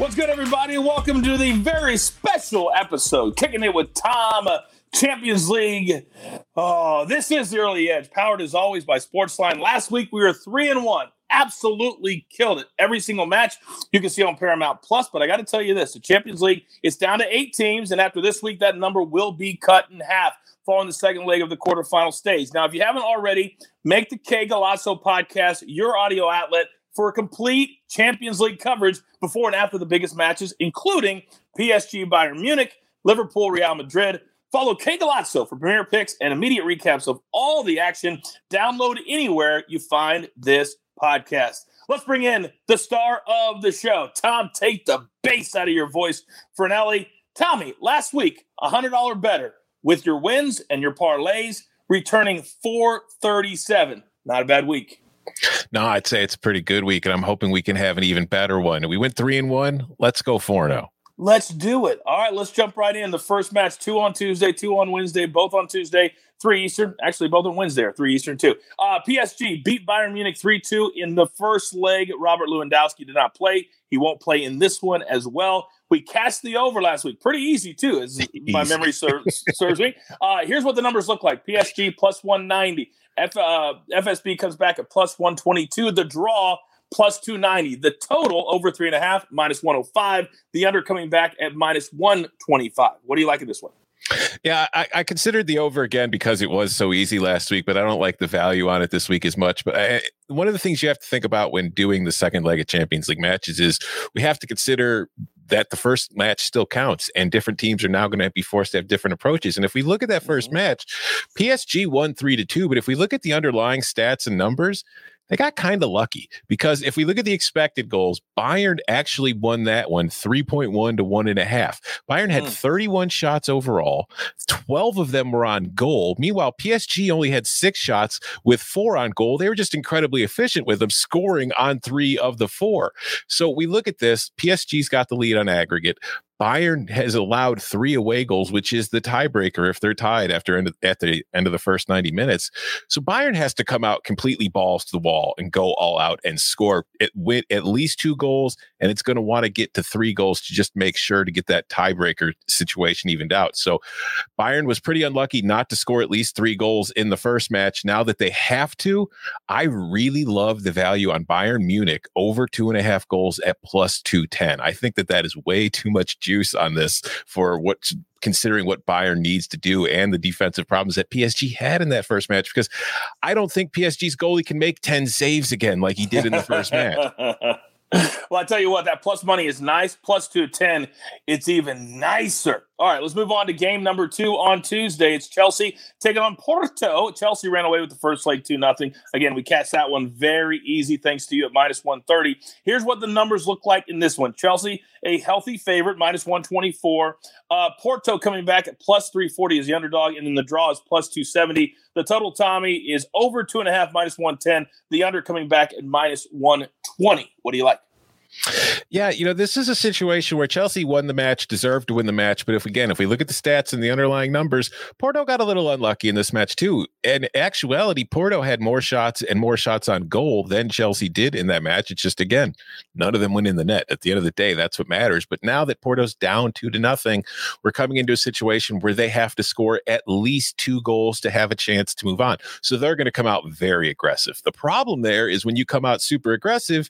What's good, everybody? Welcome to the very special episode, Kicking It with Tom, Champions League. Oh, this is the early edge, powered as always by SportsLine. Last week we were three and one, absolutely killed it. Every single match you can see on Paramount Plus. But I got to tell you this: the Champions League is down to eight teams, and after this week, that number will be cut in half following the second leg of the quarterfinal stage. Now, if you haven't already, make the Que Golazo podcast your audio outlet for a complete Champions League coverage before and after the biggest matches, including PSG Bayern Munich, Liverpool Real Madrid. Follow Que Golazo for premier picks and immediate recaps of all the action. Download anywhere you find this podcast. Let's bring in the star of the show. Tom, take the bass out of your voice Fornelli. Tommy, last week, $100 better with your wins and your parlays, returning 437. Not a bad week. No, I'd say it's a pretty good week, and I'm hoping we can have an even better one. We went three and one. Let's go four and zero. Let's do it. All right, let's jump right in. The first match, two on Tuesday, two on Wednesday, both on Tuesday, three Eastern. Actually, both on there. three Eastern two. Uh, PSG beat Bayern Munich 3 2 in the first leg. Robert Lewandowski did not play. He won't play in this one as well. We cast the over last week. Pretty easy, too, as easy. my memory serves, serves me. Uh, here's what the numbers look like PSG plus 190. F, uh, FSB comes back at plus 122. The draw plus 290. The total over three and a half minus 105. The under coming back at minus 125. What do you like in this one? Yeah, I, I, considered the over again because it was so easy last week, but I don't like the value on it this week as much. But I, one of the things you have to think about when doing the second leg of Champions League matches is we have to consider that the first match still counts and different teams are now going to be forced to have different approaches. And if we look at that 1st mm-hmm. match, PSG won three to two, but if we look at the underlying stats and numbers, they got kind of lucky because if we look at the expected goals, Bayern actually won that one 3.1 to one and a half. Bayern had mm. 31 shots overall, 12 of them were on goal. Meanwhile, PSG only had six shots with four on goal. They were just incredibly efficient with them, scoring on three of the four. So we look at this PSG's got the lead on aggregate. Bayern has allowed three away goals, which is the tiebreaker if they're tied after end of, at the end of the first 90 minutes. So Bayern has to come out completely balls to the wall and go all out and score at, at least two goals, and it's going to want to get to three goals to just make sure to get that tiebreaker situation evened out. So Bayern was pretty unlucky not to score at least three goals in the first match. Now that they have to, I really love the value on Bayern Munich over two and a half goals at plus 210. I think that that is way too much juice on this for what considering what Bayern needs to do and the defensive problems that PSG had in that first match because I don't think PSG's goalie can make 10 saves again like he did in the first match. well, I tell you what, that plus money is nice. Plus 210, it's even nicer. All right, let's move on to game number two on Tuesday. It's Chelsea taking on Porto. Chelsea ran away with the first leg 2 nothing. Again, we catch that one very easy thanks to you at minus 130. Here's what the numbers look like in this one Chelsea, a healthy favorite, minus 124. Uh, Porto coming back at plus 340 as the underdog, and then the draw is plus 270. The total, Tommy, is over two and a half, minus 110. The under coming back at minus 120. What do you like? Yeah, you know, this is a situation where Chelsea won the match, deserved to win the match. But if again, if we look at the stats and the underlying numbers, Porto got a little unlucky in this match too. In actuality, Porto had more shots and more shots on goal than Chelsea did in that match. It's just again, none of them went in the net. At the end of the day, that's what matters. But now that Porto's down two to nothing, we're coming into a situation where they have to score at least two goals to have a chance to move on. So they're going to come out very aggressive. The problem there is when you come out super aggressive,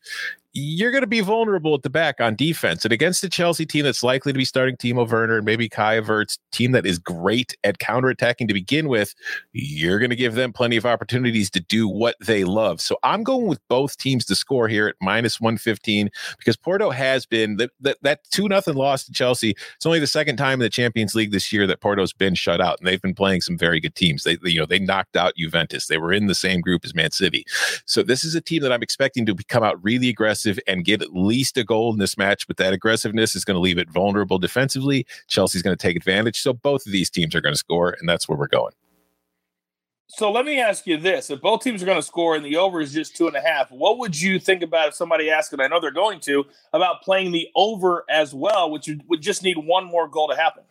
you're going to be vulnerable at the back on defense. And against the Chelsea team that's likely to be starting Timo Werner and maybe Kai Havertz, team that is great at counterattacking to begin with, you're going to give them plenty of opportunities to do what they love. So I'm going with both teams to score here at minus 115 because Porto has been that that, that 2 nothing loss to Chelsea. It's only the second time in the Champions League this year that Porto's been shut out and they've been playing some very good teams. They, they you know, they knocked out Juventus. They were in the same group as Man City. So this is a team that I'm expecting to come out really aggressive aggressive and get at least a goal in this match. But that aggressiveness is going to leave it vulnerable defensively. Chelsea's going to take advantage. So both of these teams are going to score, and that's where we're going. So let me ask you this: If both teams are going to score and the over is just two and a half, what would you think about if somebody asked, and I know they're going to, about playing the over as well, which would just need one more goal to happen?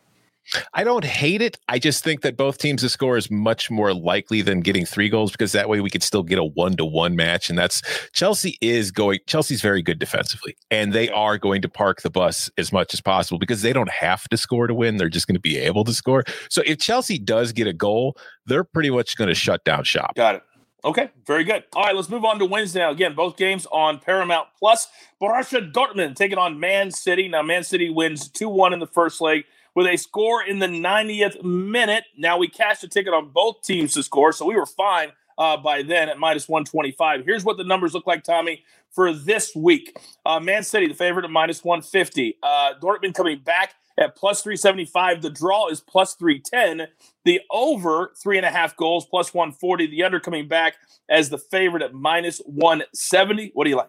I don't hate it. I just think that both teams to score is much more likely than getting three goals because that way we could still get a one to one match. And that's Chelsea is going, Chelsea's very good defensively, and they are going to park the bus as much as possible because they don't have to score to win. They're just going to be able to score. So if Chelsea does get a goal, they're pretty much going to shut down shop. Got it. Okay, very good. All right, let's move on to Wednesday now. Again, both games on Paramount Plus. Borussia Dortmund taking on Man City. Now, Man City wins 2 1 in the first leg with a score in the 90th minute. Now, we cashed a ticket on both teams to score, so we were fine uh, by then at minus 125. Here's what the numbers look like, Tommy, for this week. Uh, Man City, the favorite at minus 150. Uh, Dortmund coming back at plus 375. The draw is plus 310. The over three and a half goals plus 140. The under coming back as the favorite at minus 170. What do you like?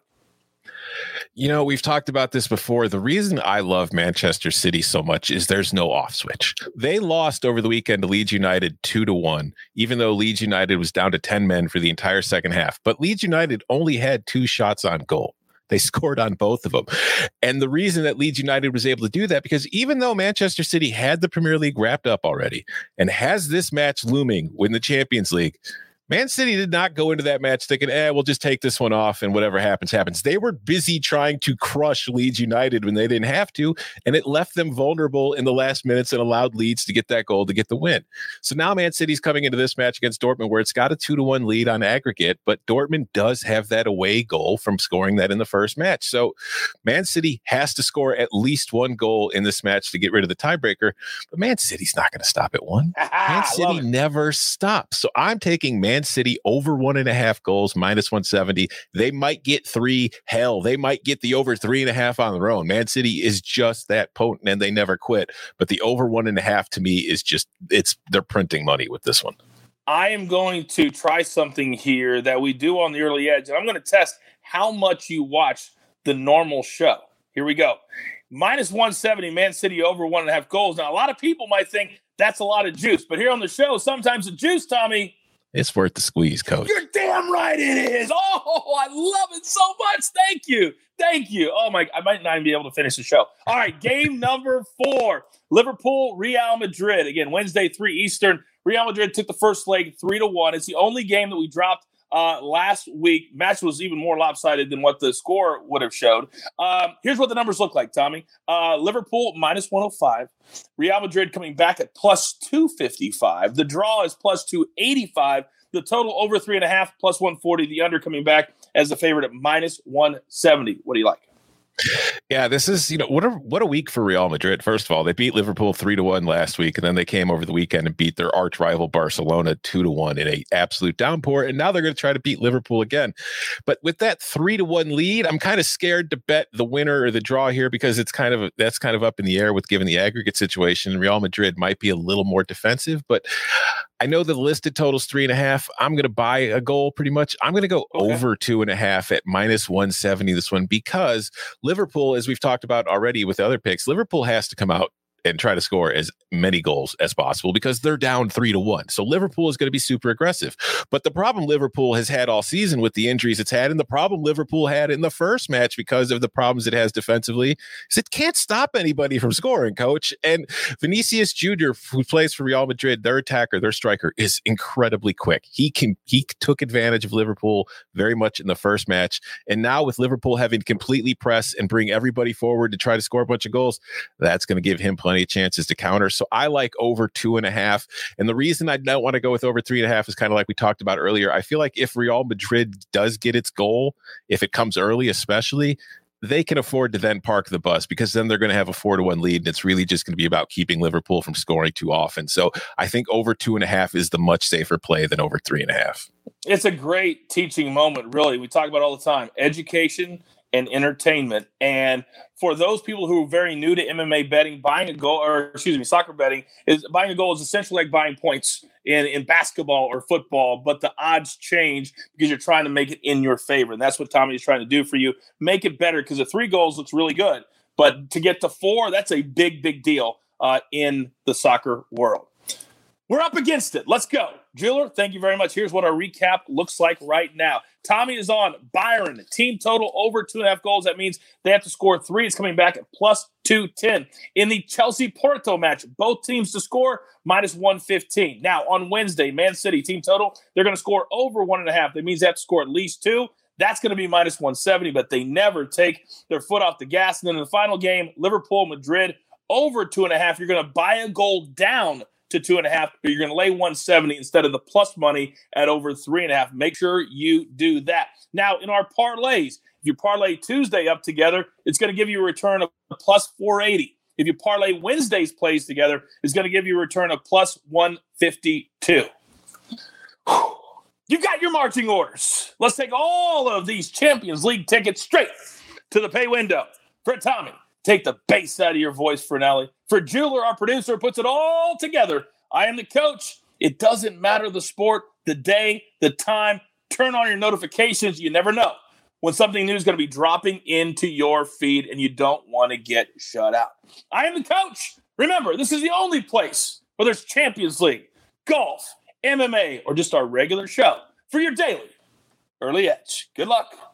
You know, we've talked about this before. The reason I love Manchester City so much is there's no off switch. They lost over the weekend to Leeds United two to one, even though Leeds United was down to 10 men for the entire second half. But Leeds United only had two shots on goal. They scored on both of them. And the reason that Leeds United was able to do that, because even though Manchester City had the Premier League wrapped up already and has this match looming in the Champions League, Man City did not go into that match thinking, eh, we'll just take this one off and whatever happens, happens. They were busy trying to crush Leeds United when they didn't have to, and it left them vulnerable in the last minutes and allowed Leeds to get that goal to get the win. So now Man City's coming into this match against Dortmund where it's got a two to one lead on aggregate, but Dortmund does have that away goal from scoring that in the first match. So Man City has to score at least one goal in this match to get rid of the tiebreaker, but Man City's not going to stop at one. Man City never stops. So I'm taking Man Man City over one and a half goals, minus 170. They might get three. Hell, they might get the over three and a half on their own. Man City is just that potent and they never quit. But the over one and a half to me is just, it's, they're printing money with this one. I am going to try something here that we do on the early edge, and I'm going to test how much you watch the normal show. Here we go. Minus 170, Man City over one and a half goals. Now, a lot of people might think that's a lot of juice, but here on the show, sometimes the juice, Tommy, it's worth the squeeze, coach. You're damn right it is. Oh, I love it so much. Thank you. Thank you. Oh my, I might not even be able to finish the show. All right, game number four. Liverpool, Real Madrid. Again, Wednesday, 3 Eastern. Real Madrid took the first leg three to one. It's the only game that we dropped uh, last week. Match was even more lopsided than what the score would have showed. Um, here's what the numbers look like, Tommy. Uh, Liverpool minus 105. Real Madrid coming back at plus 255. The draw is plus 285. The total over three and a half plus 140. The under coming back as the favorite at minus 170. What do you like? Yeah, this is you know what a what a week for Real Madrid. First of all, they beat Liverpool three to one last week, and then they came over the weekend and beat their arch rival Barcelona two to one in a absolute downpour. And now they're going to try to beat Liverpool again. But with that three to one lead, I'm kind of scared to bet the winner or the draw here because it's kind of that's kind of up in the air with given the aggregate situation. Real Madrid might be a little more defensive, but I know the listed totals three and a half. I'm going to buy a goal pretty much. I'm going to go okay. over two and a half at minus 170 this one because Liverpool, as we've talked about already with other picks, Liverpool has to come out and try to score as many goals as possible because they're down three to one. So Liverpool is going to be super aggressive. But the problem Liverpool has had all season with the injuries it's had, and the problem Liverpool had in the first match because of the problems it has defensively, is it can't stop anybody from scoring, coach. And Vinicius Jr., who plays for Real Madrid, their attacker, their striker, is incredibly quick. He can he took advantage of Liverpool very much in the first match. And now with Liverpool having to completely press and bring everybody forward to try to score a bunch of goals, that's going to give him plenty plenty of chances to counter. So I like over two and a half. And the reason I don't want to go with over three and a half is kind of like we talked about earlier. I feel like if Real Madrid does get its goal, if it comes early, especially, they can afford to then park the bus because then they're going to have a four to one lead. And it's really just going to be about keeping Liverpool from scoring too often. So I think over two and a half is the much safer play than over three and a half. It's a great teaching moment, really. We talk about all the time education and entertainment. And for those people who are very new to MMA betting, buying a goal, or excuse me, soccer betting is buying a goal is essentially like buying points in, in basketball or football, but the odds change because you're trying to make it in your favor. And that's what Tommy is trying to do for you. Make it better because the three goals looks really good. But to get to four, that's a big, big deal uh, in the soccer world. We're up against it. Let's go. Jeweler, thank you very much. Here's what our recap looks like right now. Tommy is on Bayern, team total over two and a half goals. That means they have to score three. It's coming back at plus 210. In the Chelsea Porto match, both teams to score minus 115. Now, on Wednesday, Man City, team total, they're going to score over one and a half. That means they have to score at least two. That's going to be minus 170, but they never take their foot off the gas. And then in the final game, Liverpool, Madrid, over two and a half. You're going to buy a goal down to two and a half, but you're going to lay 170 instead of the plus money at over three and a half. Make sure you do that. Now, in our parlays, if you parlay Tuesday up together, it's going to give you a return of plus 480. If you parlay Wednesday's plays together, it's going to give you a return of plus 152. You've got your marching orders. Let's take all of these Champions League tickets straight to the pay window. For Tommy, take the bass out of your voice, Fornelli. For Jeweler, our producer, puts it all together. I am the coach. It doesn't matter the sport, the day, the time. Turn on your notifications. You never know when something new is going to be dropping into your feed and you don't want to get shut out. I am the coach. Remember, this is the only place where there's Champions League, golf, MMA, or just our regular show for your daily early edge. Good luck.